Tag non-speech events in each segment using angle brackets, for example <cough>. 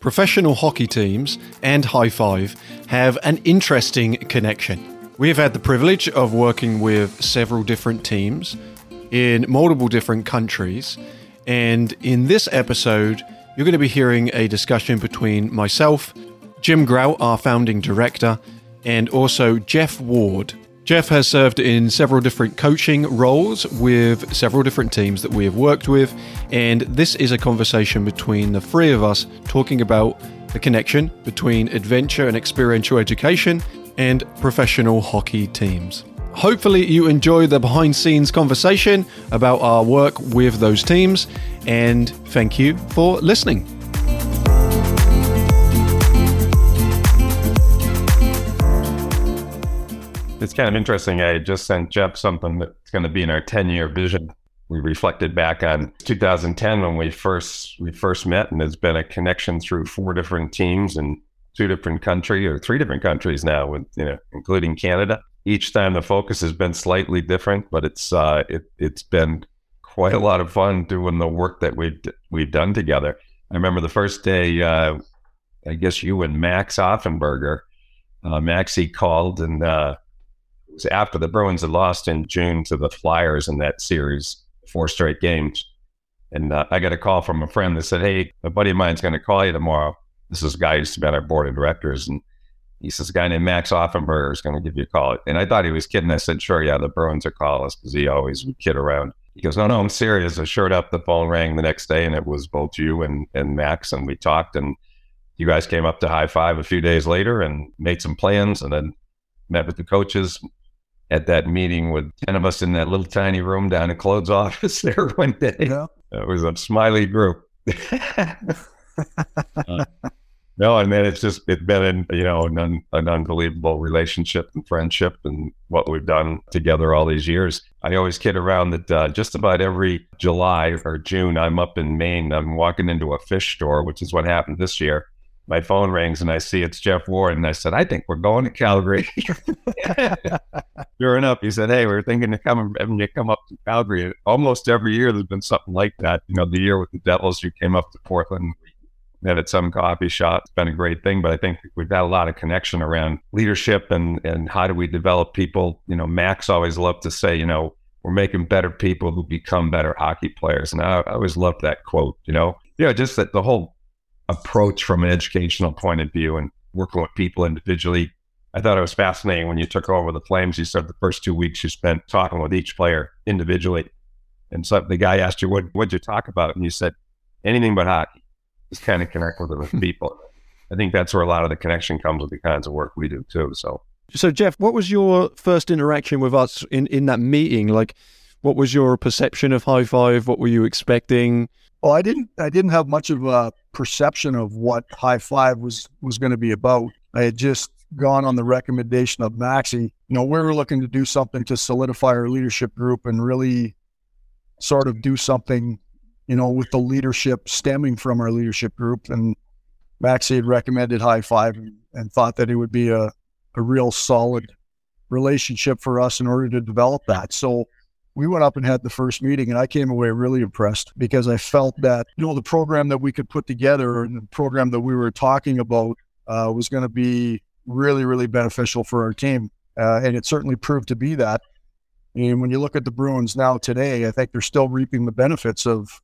Professional hockey teams and High Five have an interesting connection. We have had the privilege of working with several different teams in multiple different countries, and in this episode, you're going to be hearing a discussion between myself, Jim Grout, our founding director, and also Geoff Ward. Geoff has served in several different coaching roles with several different teams that we have worked with, and this is a conversation between the three of us talking about the connection between adventure and experiential education and professional hockey teams. Hopefully, you enjoy the behind scenes conversation about our work with those teams, and thank you for listening. It's kind of interesting. I just sent Geoff something that's going to be in our 10 year vision. We reflected back on 2010 when we first we first met, and there's been a connection through four different teams and two different countries or three different countries now, with you know, including Canada. Each time the focus has been slightly different, but it's uh, it it's been quite a lot of fun doing the work that we've we've done together. I remember the first day, uh, I guess you and Max Offenberger, uh, Maxie called and uh, was after the Bruins had lost in June to the Flyers in that series, four straight games. And uh, I got a call from a friend that said, Hey, a buddy of mine's going to call you tomorrow. This is a guy who used to be on our board of directors. And he says, A guy named Max Offenberger is going to give you a call. And I thought he was kidding. I said, Sure, yeah, the Bruins are calling us because he always would kid around. He goes, No, no, I'm serious. I showed up. The phone rang the next day and it was both you and, and Max. And we talked. And you guys came up to high five a few days later and made some plans and then met with the coaches, at that meeting with 10 of us in that little tiny room down in Claude's <laughs> office there one day. Yeah. It was a smiley group. uh, <laughs> no, and then it's just, it's been, you know, an, un, an unbelievable relationship and friendship and what we've done together all these years. I always kid around that uh, just about every July or June, I'm up in Maine. I'm walking into a fish store, which is what happened this year my phone rings and I see it's Geoff Ward. And I said, I think we're going to Calgary. <laughs> <laughs> sure enough, he said, Hey, we are thinking of coming, having you come up to Calgary. almost every year there's been something like that. You know, the year with the Devils, you came up to Portland. We met at some coffee shop. It's been a great thing, but I think we've had a lot of connection around leadership and, and how do we develop people. You know, Max always loved to say, you know, we're making better people who become better hockey players. And I, I always loved that quote, you know, yeah, just that the whole approach from an educational point of view and working with people individually. I thought it was fascinating when you took over the Flames. You said the first two weeks you spent talking with each player individually. And so the guy asked you, what, what'd you talk about? And you said, anything but hockey. Just kind of connect with the <laughs> people. I think that's where a lot of the connection comes with the kinds of work we do too. So, so Geoff, what was your first interaction with us in, in that meeting? Like, what was your perception of High Five? What were you expecting? Well, I didn't. I didn't have much of a perception of what High Five was was going to be about. I had just gone on the recommendation of Maxie. You know, we were looking to do something to solidify our leadership group and really sort of do something, you know, with the leadership stemming from our leadership group. And Maxie had recommended High Five and thought that it would be a, a real solid relationship for us in order to develop that. So we went up and had the first meeting and I came away really impressed because I felt that, you know, the program that we could put together and the program that we were talking about uh, was going to be really, really beneficial for our team. Uh, and it certainly proved to be that. And when you look at the Bruins now today, I think they're still reaping the benefits of,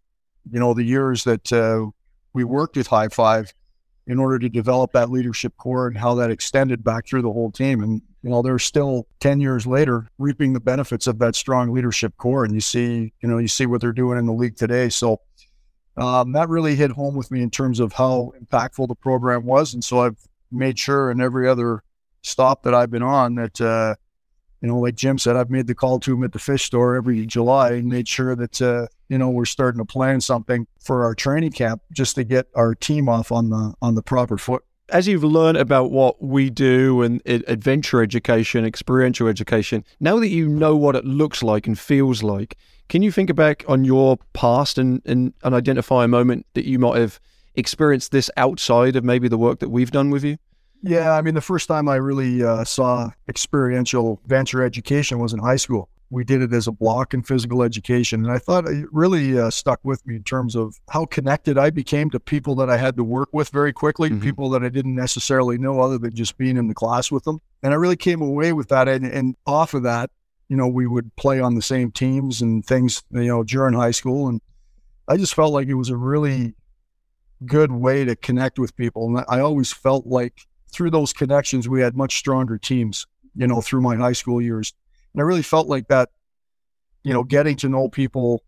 you know, the years that uh, we worked with High Five in order to develop that leadership core and how that extended back through the whole team. And you know, they're still 10 years later reaping the benefits of that strong leadership core. And you see, you know, you see what they're doing in the league today. So um, that really hit home with me in terms of how impactful the program was. And so I've made sure in every other stop that I've been on that, uh, you know, like Jim said, I've made the call to him at the fish store every July and made sure that, uh, you know, we're starting to plan something for our training camp just to get our team off on the on the proper foot as you've learned about what we do and adventure education, experiential education, now that you know what it looks like and feels like, can you think back on your past and, and, and identify a moment that you might have experienced this outside of maybe the work that we've done with you? Yeah, I mean, the first time I really uh, saw experiential venture education was in high school. We did it as a block in physical education. And I thought it really uh, stuck with me in terms of how connected I became to people that I had to work with very quickly, mm-hmm. people that I didn't necessarily know other than just being in the class with them. And I really came away with that. And, and off of that, you know, we would play on the same teams and things, you know, during high school. And I just felt like it was a really good way to connect with people. And I always felt like through those connections, we had much stronger teams, you know, through my high school years. And I really felt like that, you know, getting to know people,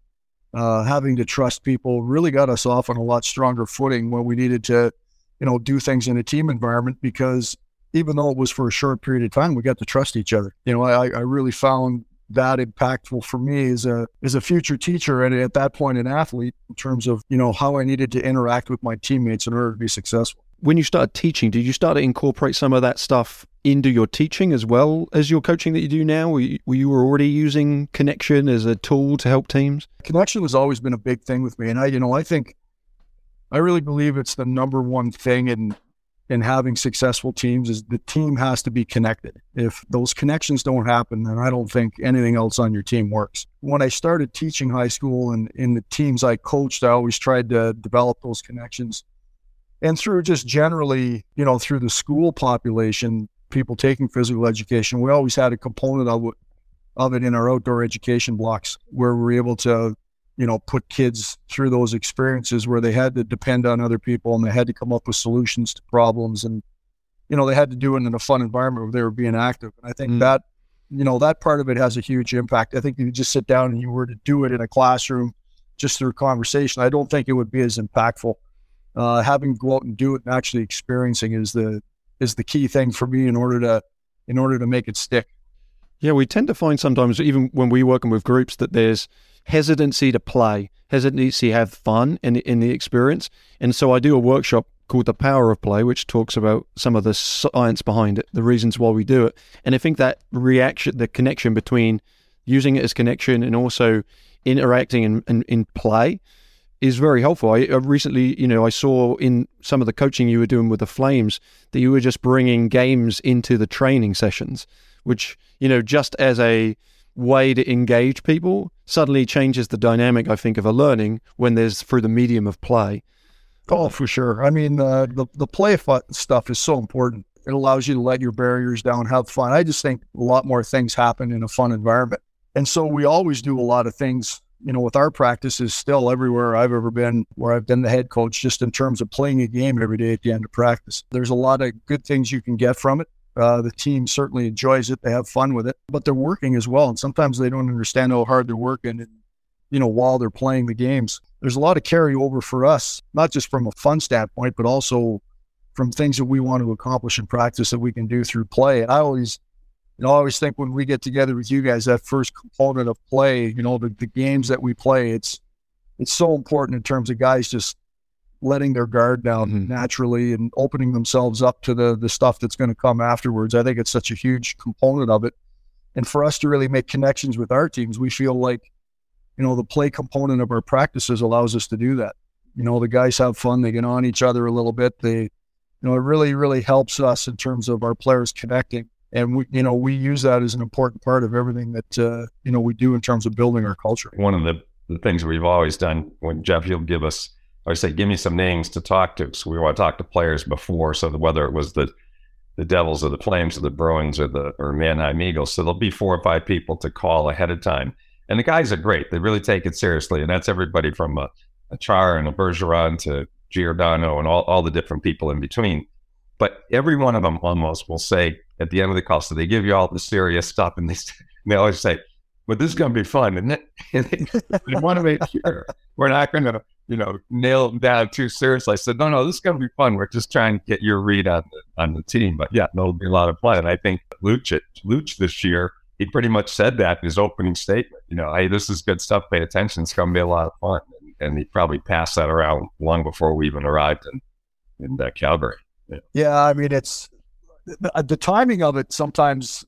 uh, having to trust people really got us off on a lot stronger footing when we needed to, you know, do things in a team environment because even though it was for a short period of time, we got to trust each other. You know, I, I really found that impactful for me as a as a future teacher and at that point an athlete in terms of you know how I needed to interact with my teammates in order to be successful. When you started teaching, did you start to incorporate some of that stuff into your teaching as well as your coaching that you do now? Were you, were you already using connection as a tool to help teams? Connection has always been a big thing with me, and I you know I think I really believe it's the number one thing in in having successful teams is the team has to be connected. If those connections don't happen, then I don't think anything else on your team works. When I started teaching high school and in the teams I coached, I always tried to develop those connections. And through just generally, you know, through the school population, people taking physical education, we always had a component of it, of it in our outdoor education blocks where we we're able to you know, put kids through those experiences where they had to depend on other people and they had to come up with solutions to problems and, you know, they had to do it in a fun environment where they were being active. And I think mm. that, you know, that part of it has a huge impact. I think if you just sit down and you were to do it in a classroom just through conversation, I don't think it would be as impactful. Uh, having to go out and do it and actually experiencing is the is the key thing for me in order to in order to make it stick. Yeah, we tend to find sometimes even when we're working with groups that there's hesitancy to play, hesitancy to have fun in, in the experience. And so I do a workshop called The Power of Play, which talks about some of the science behind it, the reasons why we do it. And I think that reaction, the connection between using it as connection and also interacting in, in, in play is very helpful. I, I recently, you know, I saw in some of the coaching you were doing with the Flames that you were just bringing games into the training sessions, which, you know, just as a way to engage people suddenly changes the dynamic, I think, of a learning when there's through the medium of play. Oh, for sure. I mean, uh, the the play stuff is so important. It allows you to let your barriers down, have fun. I just think a lot more things happen in a fun environment, and so we always do a lot of things. You know, with our practices, still everywhere I've ever been, where I've been the head coach, just in terms of playing a game every day at the end of practice. There's a lot of good things you can get from it. Uh, the team certainly enjoys it. They have fun with it, but they're working as well. And sometimes they don't understand how hard they're working. And, you know, while they're playing the games, there's a lot of carryover for us, not just from a fun standpoint, but also from things that we want to accomplish in practice that we can do through play. And I always, you know, I always think when we get together with you guys, that first component of play, you know, the, the games that we play, it's, it's so important in terms of guys just letting their guard down mm-hmm. naturally and opening themselves up to the the stuff that's going to come afterwards. I think it's such a huge component of it. And for us to really make connections with our teams, we feel like, you know, the play component of our practices allows us to do that. You know, the guys have fun, they get on each other a little bit. They, you know, it really, really helps us in terms of our players connecting. And we, you know, we use that as an important part of everything that, uh, you know, we do in terms of building our culture. One of the, the things we've always done when Geoff, you'll give us I say, give me some names to talk to. So we want to talk to players before. So whether it was the the Devils or the Flames or the Bruins or the or Mannheim Eagles, so there'll be four or five people to call ahead of time. And the guys are great; they really take it seriously, and that's everybody from a, a Chara and a Bergeron to Giordano and all, all the different people in between. But every one of them almost will say at the end of the call, so they give you all the serious stuff, and they <laughs> they always say, "But this is going to be fun," <laughs> and, they, they want to make sure we're not going to you know, nail them down too seriously. I said, no, no, this is going to be fun. We're just trying to get your read on the, on the team. But yeah, it'll be a lot of fun. And I think Luch, Luch this year, he pretty much said that in his opening statement. You know, hey, this is good stuff. Pay attention. It's going to be a lot of fun. And, and he probably passed that around long before we even arrived in, in uh, Calgary. Yeah. yeah, I mean, it's the, the timing of it sometimes,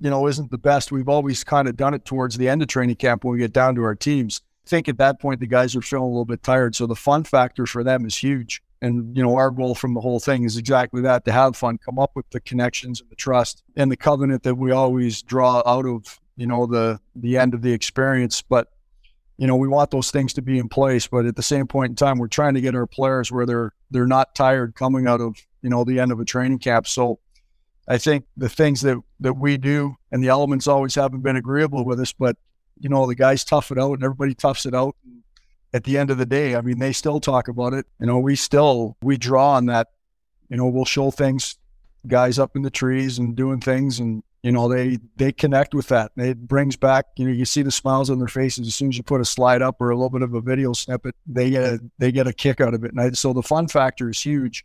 you know, isn't the best. We've always kind of done it towards the end of training camp when we get down to our teams I think at that point the guys are feeling a little bit tired. So the fun factor for them is huge. And you know, our goal from the whole thing is exactly that: to have fun, come up with the connections and the trust and the covenant that we always draw out of you know, the the end of the experience. But you know, we want those things to be in place. But at the same point in time, we're trying to get our players where they're they're not tired coming out of you know the end of a training camp. So I think the things that that we do and the elements always haven't been agreeable with us, but you know the guys tough it out and everybody toughs it out. At the end of the day, I mean, they still talk about it. You know, we still we draw on that. You know, we'll show things, guys up in the trees and doing things, and you know they they connect with that. It brings back. You know, you see the smiles on their faces as soon as you put a slide up or a little bit of a video snippet. They get a, they get a kick out of it. And I, so the fun factor is huge,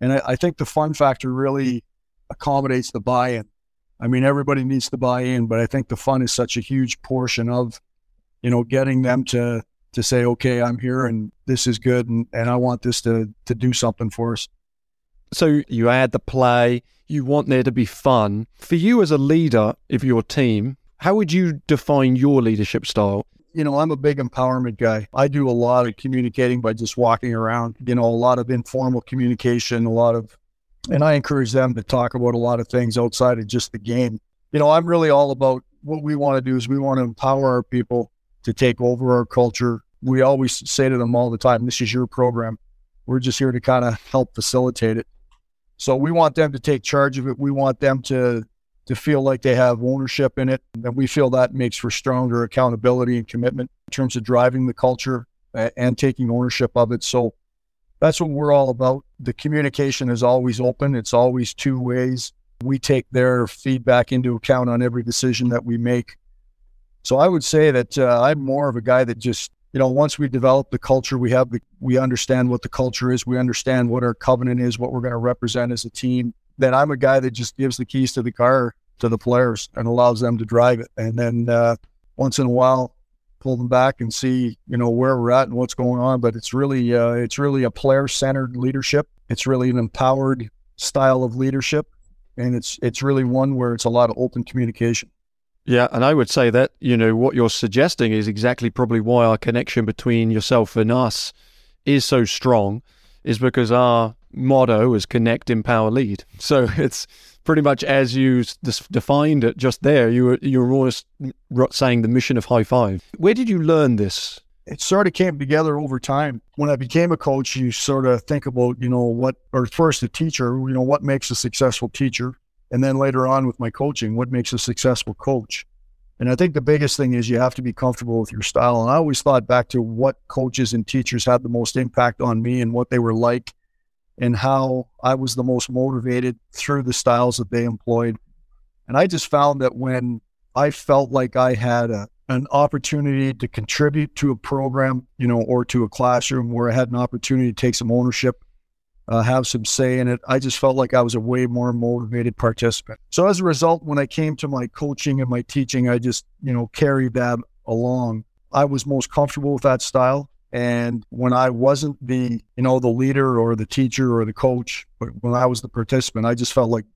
and I, I think the fun factor really hmm. accommodates the buy-in. I mean, everybody needs to buy in, but I think the fun is such a huge portion of, you know, getting them to to say, okay, I'm here and this is good, and, and I want this to to do something for us. So you add the play, you want there to be fun. For you as a leader of your team, how would you define your leadership style? You know, I'm a big empowerment guy. I do a lot of communicating by just walking around, you know, a lot of informal communication, a lot of and I encourage them to talk about a lot of things outside of just the game. You know, I'm really all about what we want to do is we want to empower our people to take over our culture. We always say to them all the time, this is your program. We're just here to kind of help facilitate it. So we want them to take charge of it. We want them to to feel like they have ownership in it. And we feel that makes for stronger accountability and commitment in terms of driving the culture and taking ownership of it. So that's what we're all about. The communication is always open, it's always two ways. We take their feedback into account on every decision that we make. So I would say that uh, I'm more of a guy that just, you know, once we develop the culture, we have the, we understand what the culture is, we understand what our covenant is, what we're going to represent as a team. Then I'm a guy that just gives the keys to the car to the players and allows them to drive it. And then uh, once in a while, pull them back and see you know where we're at and what's going on. But it's really uh, it's really a player centered leadership. It's really an empowered style of leadership, and it's it's really one where it's a lot of open communication. Yeah, and I would say that you know what you're suggesting is exactly probably why our connection between yourself and us is so strong, is because our motto is connect, empower, lead. So <laughs> it's pretty much as you defined it just there. You were you were almost saying the mission of High Five. Where did you learn this? It sort of came together over time. When I became a coach, you sort of think about you know what, or first a teacher, you know what makes a successful teacher, and then later on with my coaching, what makes a successful coach. And I think the biggest thing is you have to be comfortable with your style. And I always thought back to what coaches and teachers had the most impact on me and what they were like and how I was the most motivated through the styles that they employed. And I just found that when I felt like I had a, an opportunity to contribute to a program, you know, or to a classroom where I had an opportunity to take some ownership, uh, have some say in it, I just felt like I was a way more motivated participant. So as a result, when I came to my coaching and my teaching, I just, you know, carried that along. I was most comfortable with that style. And when I wasn't the, you know, the leader or the teacher or the coach, but when I was the participant, I just felt like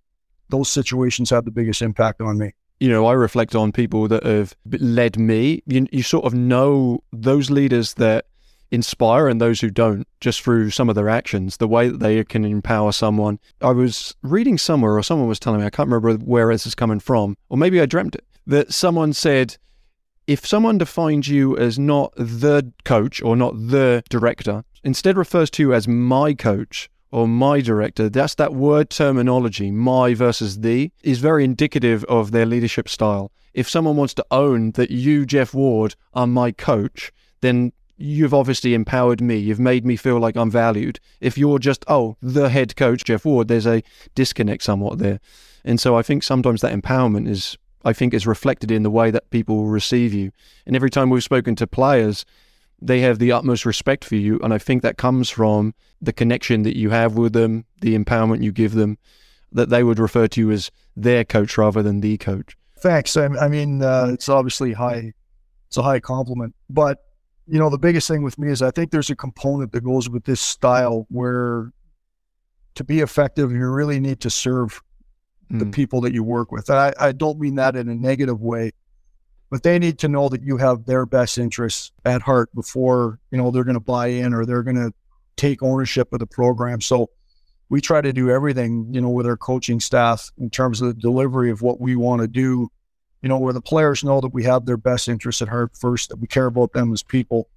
those situations had the biggest impact on me. You know, I reflect on people that have led me. You, you sort of know those leaders that inspire and those who don't just through some of their actions, the way that they can empower someone. I was reading somewhere, or someone was telling me, I can't remember where this is coming from, or maybe I dreamt it, that someone said, if someone defines you as not the coach or not the director, instead refers to you as my coach or my director, that's that word terminology, my versus the, is very indicative of their leadership style. If someone wants to own that you, Geoff Ward, are my coach, then you've obviously empowered me. You've made me feel like I'm valued. If you're just, oh, the head coach, Geoff Ward, there's a disconnect somewhat there. And so I think sometimes that empowerment is I think is reflected in the way that people will receive you. And every time we've spoken to players, they have the utmost respect for you. And I think that comes from the connection that you have with them, the empowerment you give them, that they would refer to you as their coach rather than the coach. Thanks. I, mean, uh, it's obviously high, it's a high compliment. But, you know, the biggest thing with me is I think there's a component that goes with this style where to be effective, you really need to serve the mm. people that you work with. I, I don't mean that in a negative way, but they need to know that you have their best interests at heart before, you know, they're going to buy in or they're going to take ownership of the program. So we try to do everything, you know, with our coaching staff in terms of the delivery of what we want to do you know, where the players know that we have their best interests at heart first, that we care about them as people,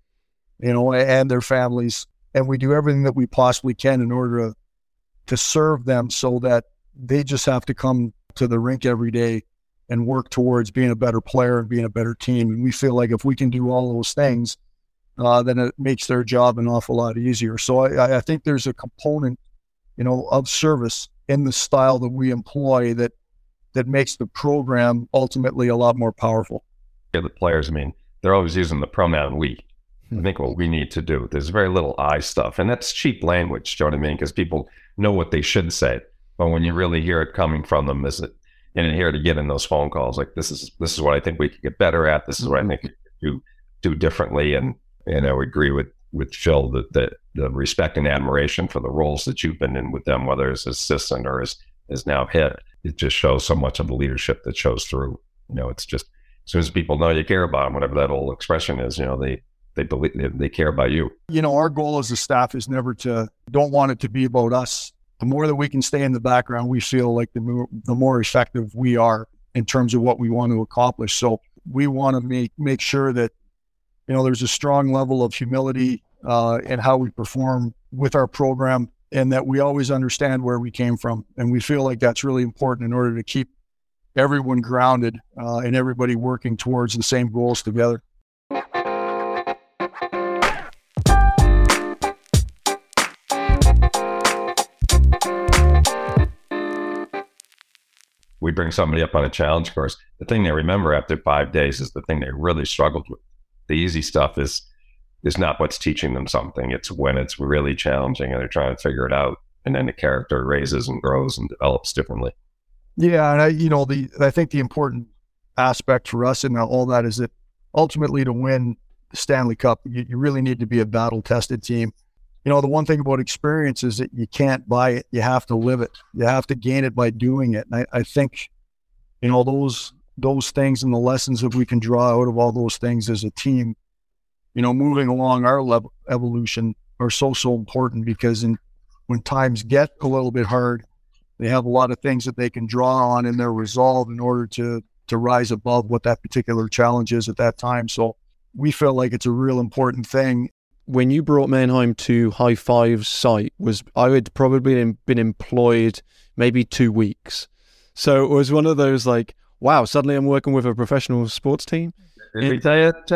you know, and their families. And we do everything that we possibly can in order to, to serve them so that they just have to come to the rink every day and work towards being a better player and being a better team. And we feel like if we can do all those things, uh, then it makes their job an awful lot easier. So I, I think there's a component, you know, of service in the style that we employ that that makes the program ultimately a lot more powerful. Yeah, the players, I mean, they're always using the pronoun we. I think what we need to do, there's very little I stuff, and that's cheap language. Do you know what I mean? Because people know what they should say, but when you really hear it coming from them, is it and here to get in those phone calls like this is this is what I think we could get better at. This is what I think mm-hmm. we could do do differently. And and I would agree with with Phil that the, the respect and admiration for the roles that you've been in with them, whether as assistant or as is now head, it just shows so much of the leadership that shows through. You know, it's just as soon as people know you care about them, whatever that old expression is, you know, they they believe they, they care about you. You know, our goal as a staff is never to don't want it to be about us the more that we can stay in the background, we feel like the more, the more effective we are in terms of what we want to accomplish. So we want to make make sure that you know there's a strong level of humility uh, in how we perform with our program, and that we always understand where we came from, and we feel like that's really important in order to keep everyone grounded uh, and everybody working towards the same goals together. We bring somebody up on a challenge course, the thing they remember after five days is the thing they really struggled with. The easy stuff is is not what's teaching them something. It's when it's really challenging and they're trying to figure it out, and then the character raises and grows and develops differently. Yeah, and I, you know, the I think the important aspect for us in all that is that ultimately to win the Stanley Cup, you, you really need to be a battle tested team you know, the one thing about experience is that you can't buy it. You have to live it. You have to gain it by doing it. And I, I think, you know, those those things and the lessons that we can draw out of all those things as a team, you know, moving along our level evolution are so so important because in when times get a little bit hard, they have a lot of things that they can draw on in their resolve in order to to rise above what that particular challenge is at that time. So we feel like it's a real important thing when you brought Mannheim to High Five's site was I had probably been employed maybe two weeks. So it was one of those like, wow, suddenly I'm working with a professional sports team. Did we tell you, <laughs>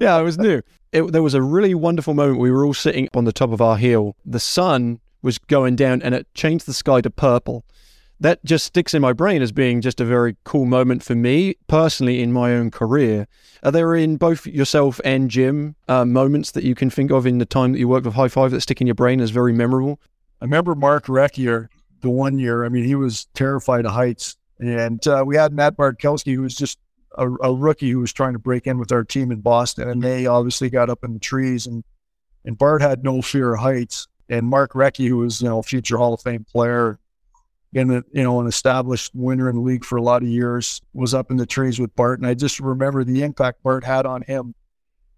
yeah, it was new. It, there was a really wonderful moment. We were all sitting on the top of our hill. The sun was going down and it changed the sky to purple that just sticks in my brain as being just a very cool moment for me personally in my own career. Are there in both yourself and Jim uh, moments that you can think of in the time that you worked with High Five that stick in your brain as very memorable? I remember Mark Recchier the one year. I mean, he was terrified of heights, and uh, we had Matt Bartkowski, who was just a, a, rookie who was trying to break in with our team in Boston, and they obviously got up in the trees, and and Bart had no fear of heights, and Mark Recchi, who was you know a future Hall of Fame player, and you know an established winner in the league for a lot of years was up in the trees with Bart, and I just remember the impact Bart had on him.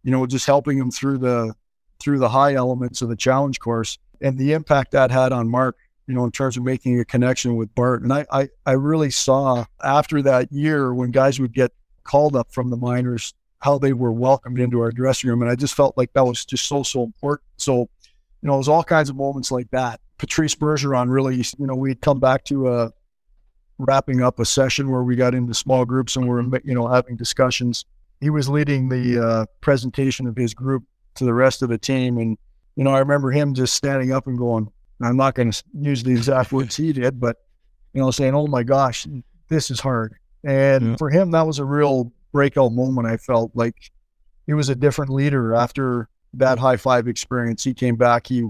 You know, just helping him through the through the high elements of the challenge course, and the impact that had on Mark. You know, in terms of making a connection with Bart, and I I, I really saw after that year when guys would get called up from the minors how they were welcomed into our dressing room, and I just felt like that was just so so important. So, you know, it was all kinds of moments like that Patrice Bergeron really, you know, we'd come back to uh, wrapping up a session where we got into small groups and we're, you know, having discussions. He was leading the uh, presentation of his group to the rest of the team. And, you know, I remember him just standing up and going, I'm not going to use the <laughs> exact words he did, but, you know, saying, oh my gosh, this is hard. And yeah. for him, that was a real breakout moment. I felt like he was a different leader after that high five experience. He came back, he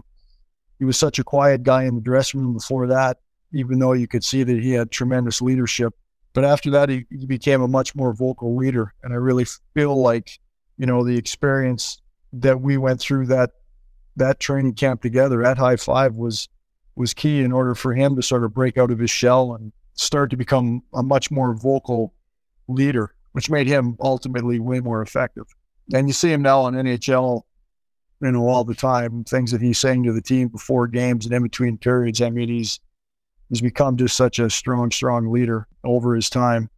he was such a quiet guy in the dressing room before that, even though you could see that he had tremendous leadership. But after that, he, he became a much more vocal leader. And I really feel like, you know, the experience that we went through that that training camp together at High Five was was key in order for him to sort of break out of his shell and start to become a much more vocal leader, which made him ultimately way more effective. And you see him now on NHL you know, all the time, things that he's saying to the team before games and in between periods. I mean, he's he's become just such a strong, strong leader over his time.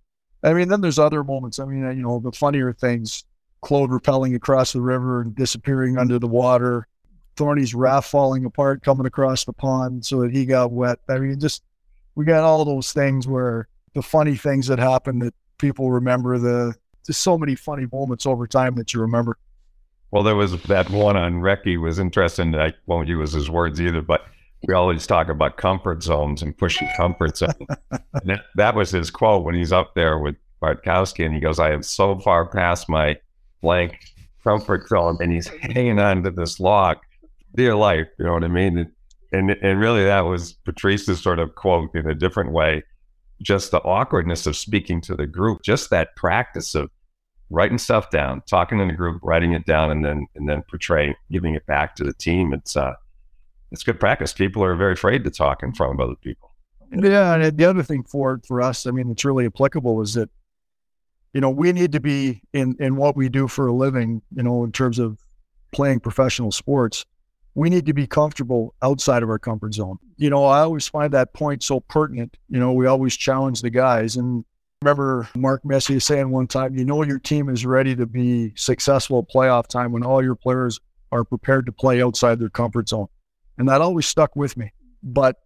I mean, then there's other moments. I mean, you know, the funnier things, Claude rappelling across the river and disappearing under the water, Thorny's raft falling apart, coming across the pond so that he got wet. I mean, just we got all those things where the funny things that happen that people remember. The just so many funny moments over time that you remember. Well, there was that one on Recchi was interesting. I won't use his words either, but we always talk about comfort zones and pushing comfort zones. that, that, was his quote when he's up there with Bartkowski, and he goes, "I am so far past my blank comfort zone," and he's hanging on to this log, dear life. You know what I mean? And and really, that was Patrice's sort of quote in a different way. Just the awkwardness of speaking to the group, just that practice of writing stuff down, talking in a group, writing it down, and then and then portraying, giving it back to the team. It's uh, it's good practice. People are very afraid to talk in front of other people. Yeah, and the other thing for for us, I mean, it's really applicable is that you know we need to be in in what we do for a living. You know, in terms of playing professional sports, we need to be comfortable outside of our comfort zone. You know, I always find that point so pertinent. You know, we always challenge the guys, and remember Mark Messier saying one time, you know, your team is ready to be successful at playoff time when all your players are prepared to play outside their comfort zone. And that always stuck with me. But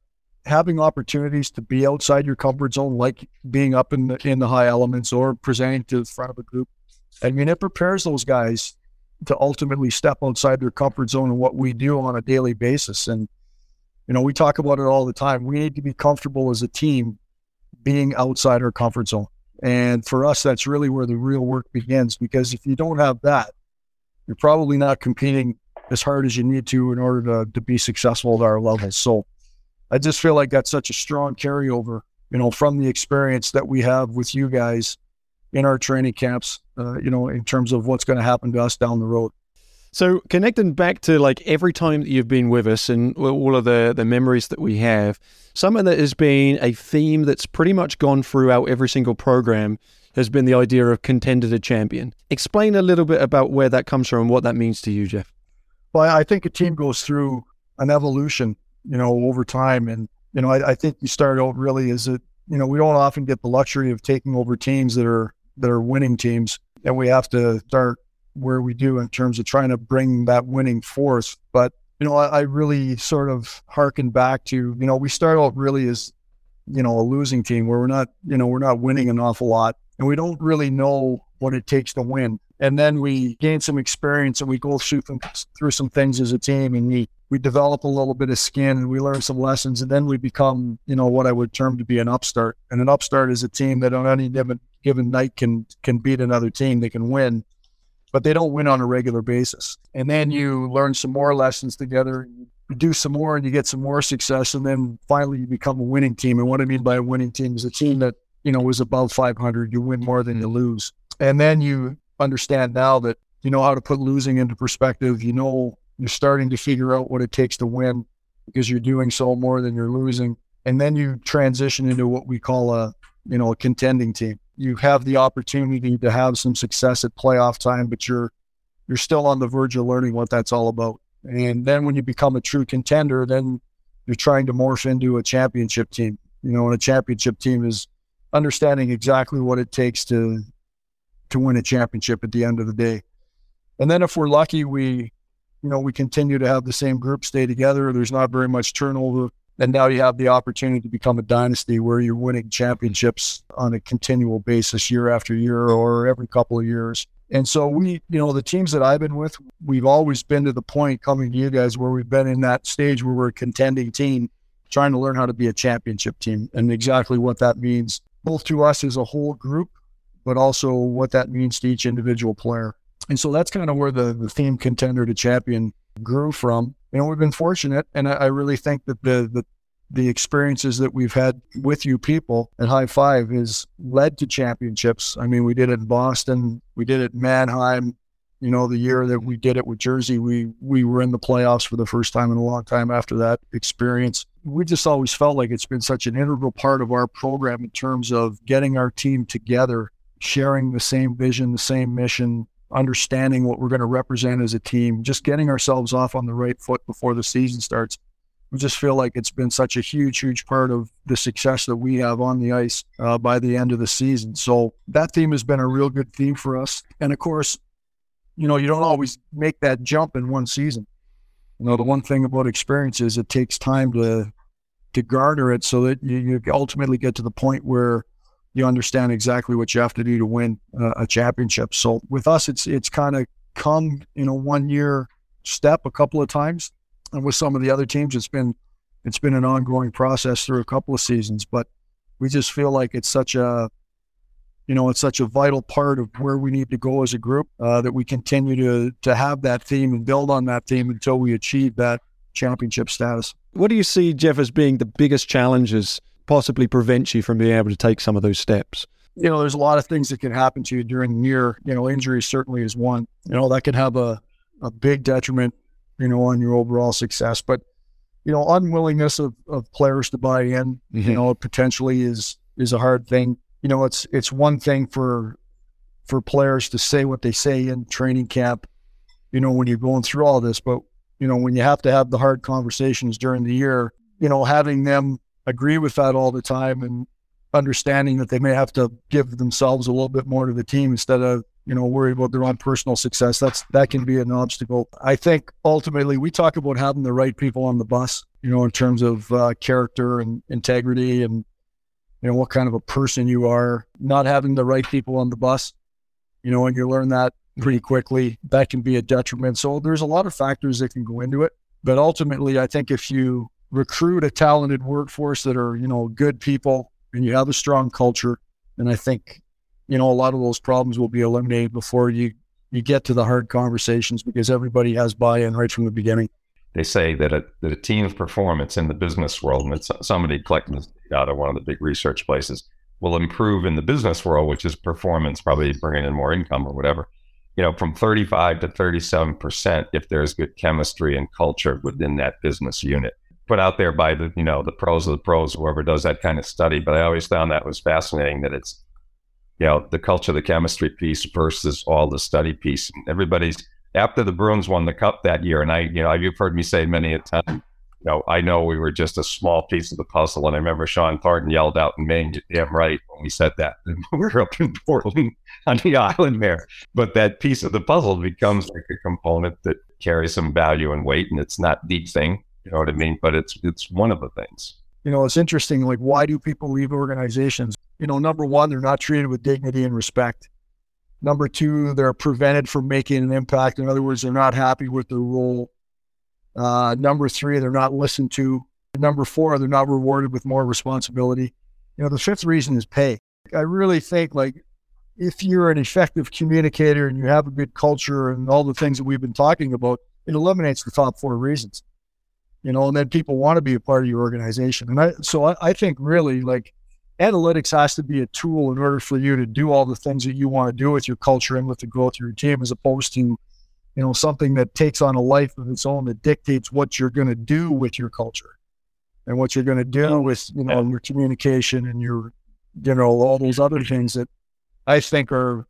having opportunities to be outside your comfort zone, like being up in the in the high elements or presenting to the front of a group, I mean, it prepares those guys to ultimately step outside their comfort zone and what we do on a daily basis. And you know, we talk about it all the time. We need to be comfortable as a team being outside our comfort zone. And for us, that's really where the real work begins because if you don't have that, you're probably not competing as hard as you need to in order to, to be successful at our level. So I just feel like that's such a strong carryover, you know, from the experience that we have with you guys in our training camps, uh, you know, in terms of what's going to happen to us down the road. So connecting back to like every time that you've been with us and all of the the memories that we have, something that has been a theme that's pretty much gone throughout every single program has been the idea of contender to champion. Explain a little bit about where that comes from and what that means to you, Geoff. Well, I think a team goes through an evolution, you know, over time. And, you know, I, I think you start out really as a, you know, we don't often get the luxury of taking over teams that are, that are winning teams. And we have to start where we do in terms of trying to bring that winning force. But, you know, I, I really sort of harken back to, you know, we start out really as, you know, a losing team where we're not, you know, we're not winning an awful lot and we don't really know what it takes to win. And then we gain some experience and we go through through some things as a team and we we develop a little bit of skin and we learn some lessons and then we become you know what I would term to be an upstart. And an upstart is a team that on any given given night can can beat another team. They can win but they don't win on a regular basis and then you learn some more lessons together you do some more and you get some more success and then finally you become a winning team and what I mean by a winning team is a team that you know is above 500 you win more than you mm-hmm. lose and then you understand now that you know how to put losing into perspective. You know, you're starting to figure out what it takes to win because you're doing so more than you're losing. And then you transition into what we call a, you know, a contending team. You have the opportunity to have some success at playoff time, but you're you're still on the verge of learning what that's all about. And then when you become a true contender, then you're trying to morph into a championship team. You know, and a championship team is understanding exactly what it takes to to win a championship at the end of the day. And then if we're lucky, we, you know, we continue to have the same group stay together. There's not very much turnover. And now you have the opportunity to become a dynasty where you're winning championships on a continual basis year after year or every couple of years. And so we, you know, the teams that I've been with, we've always been to the point coming to you guys where we've been in that stage where we're a contending team, trying to learn how to be a championship team and exactly what that means, both to us as a whole group but also what that means to each individual player. And so that's kind of where the, the theme contender to champion grew from. You know, we've been fortunate, and I, I really think that the, the the experiences that we've had with you people at High Five has led to championships. I mean, we did it in Boston, we did it in Mannheim. You know, the year that we did it with Jersey, we we were in the playoffs for the first time in a long time after that experience. We just always felt like it's been such an integral part of our program in terms of getting our team together sharing the same vision, the same mission, understanding what we're going to represent as a team, just getting ourselves off on the right foot before the season starts. We just feel like it's been such a huge, huge part of the success that we have on the ice uh, by the end of the season. So that theme has been a real good theme for us. And of course, you know, you don't always make that jump in one season. You know, the one thing about experience is it takes time to to garner it so that you, you ultimately get to the point where you understand exactly what you have to do to win uh, a championship. So with us, it's it's kind of come in a one year step a couple of times and with some of the other teams, it's been it's been an ongoing process through a couple of seasons. But we just feel like it's such a you know it's such a vital part of where we need to go as a group uh, that we continue to to have that theme and build on that theme until we achieve that championship status. What do you see, Geoff, as being the biggest challenges possibly prevent you from being able to take some of those steps? You know, there's a lot of things that can happen to you during the year. You know, injury certainly is one. You know, that can have a, a big detriment you know, on your overall success. But you know, unwillingness of, of players to buy in, mm-hmm. you know, potentially is is a hard thing. You know, it's it's one thing for for players to say what they say in training camp, you know, when you're going through all this, but you know, when you have to have the hard conversations during the year, you know, having them agree with that all the time and understanding that they may have to give themselves a little bit more to the team instead of you know, worried about their own personal success. That's that can be an obstacle. I think ultimately we talk about having the right people on the bus, you know, in terms of uh, character and integrity and you know what kind of a person you are. Not having the right people on the bus, you know, and you learn that pretty quickly. That can be a detriment. So there's a lot of factors that can go into it. But ultimately, I think if you recruit a talented workforce that are, you know, good people and you have a strong culture, and I think you know, a lot of those problems will be eliminated before you you get to the hard conversations because everybody has buy-in right from the beginning. They say that a, that a team's performance in the business world, and it's somebody collecting this of one of the big research places, will improve in the business world, which is performance, probably bringing in more income or whatever. You know, from 35 to 37 percent if there's good chemistry and culture within that business unit. Put out there by the you know the pros of the pros, whoever does that kind of study. But I always found that was fascinating that it's you know, the culture, the chemistry piece versus all the study piece. Everybody's after the Bruins won the cup that year, and I, you know, you've heard me say many a time, you know, I know we were just a small piece of the puzzle. And I remember Shawn Thornton yelled out in Maine, damn right, when we said that. <laughs> we were up in Portland <laughs> on the island there. But that piece of the puzzle becomes like a component that carries some value and weight. And it's not the thing, you know what I mean? But it's it's one of the things. You know, it's interesting. Like, why do people leave organizations? you know, number one, they're not treated with dignity and respect. Number two, they're prevented from making an impact. In other words, they're not happy with their role. Uh, number three, they're not listened to. Number four, they're not rewarded with more responsibility. You know, the fifth reason is pay. I really think like if you're an effective communicator and you have a good culture and all the things that we've been talking about, it eliminates the top four reasons. You know, and then people want to be a part of your organization. And I so I, I think really like analytics has to be a tool in order for you to do all the things that you want to do with your culture and with the growth of your team, as opposed to, you know, something that takes on a life of its own that dictates what you're going to do with your culture and what you're going to do with, you know, your communication and your, you know, all those other things that I think are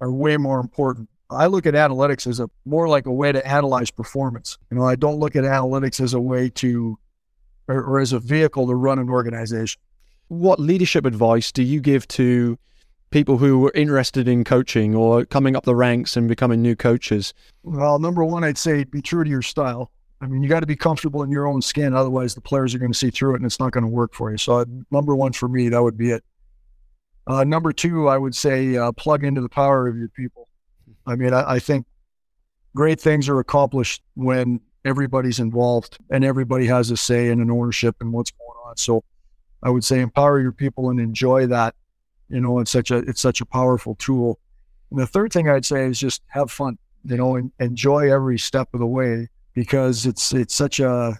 are way more important. I look at analytics as a more like a way to analyze performance. You know, I don't look at analytics as a way to or, or as a vehicle to run an organization what leadership advice do you give to people who are interested in coaching or coming up the ranks and becoming new coaches? Well, number one, I'd say be true to your style. I mean, you got to be comfortable in your own skin. Otherwise, the players are going to see through it and it's not going to work for you. So, number one for me, that would be it. Uh, number two, I would say uh, plug into the power of your people. I mean, I, I think great things are accomplished when everybody's involved and everybody has a say and an ownership in what's going on. So, I would say empower your people and enjoy that. You know, it's such a it's such a powerful tool. And the third thing I'd say is just have fun. You know, and enjoy every step of the way because it's it's such a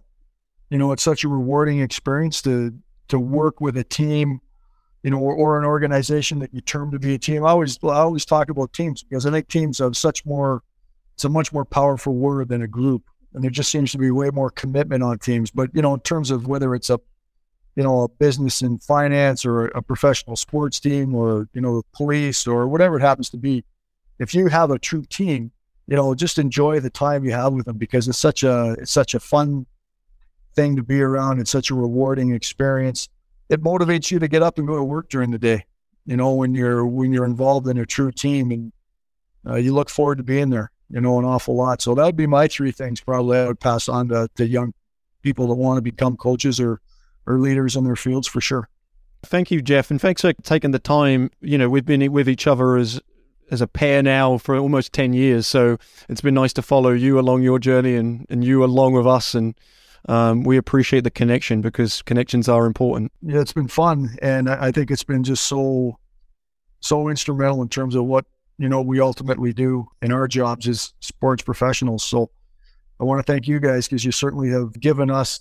you know it's such a rewarding experience to to work with a team you know, or, or, an organization that you term to be a team. I always I always talk about teams because I think teams have such more it's a much more powerful word than a group. And there just seems to be way more commitment on teams. But, you know, in terms of whether it's a you know, a business in finance or a professional sports team or, you know, police or whatever it happens to be, if you have a true team, you know, just enjoy the time you have with them because it's such a it's such a fun thing to be around. It's such a rewarding experience. It motivates you to get up and go to work during the day. You know, when you're when you're involved in a true team, and uh, you look forward to being there. You know, an awful lot. So that would be my three things. Probably I would pass on to, to young people that want to become coaches or or leaders in their fields for sure. Thank you, Geoff, and thanks for taking the time. You know, we've been with each other as as a pair now for almost 10 years. So it's been nice to follow you along your journey and, and you along with us. And um, we appreciate the connection because connections are important. Yeah, it's been fun. And I think it's been just so, so instrumental in terms of what, you know, we ultimately do in our jobs as sports professionals. So I want to thank you guys because you certainly have given us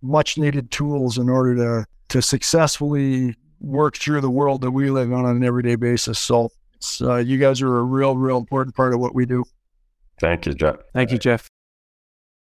much needed tools in order to, to successfully work through the world that we live on on an everyday basis. So uh, you guys are a real, real important part of what we do. Thank you, Geoff. Thank you, Geoff.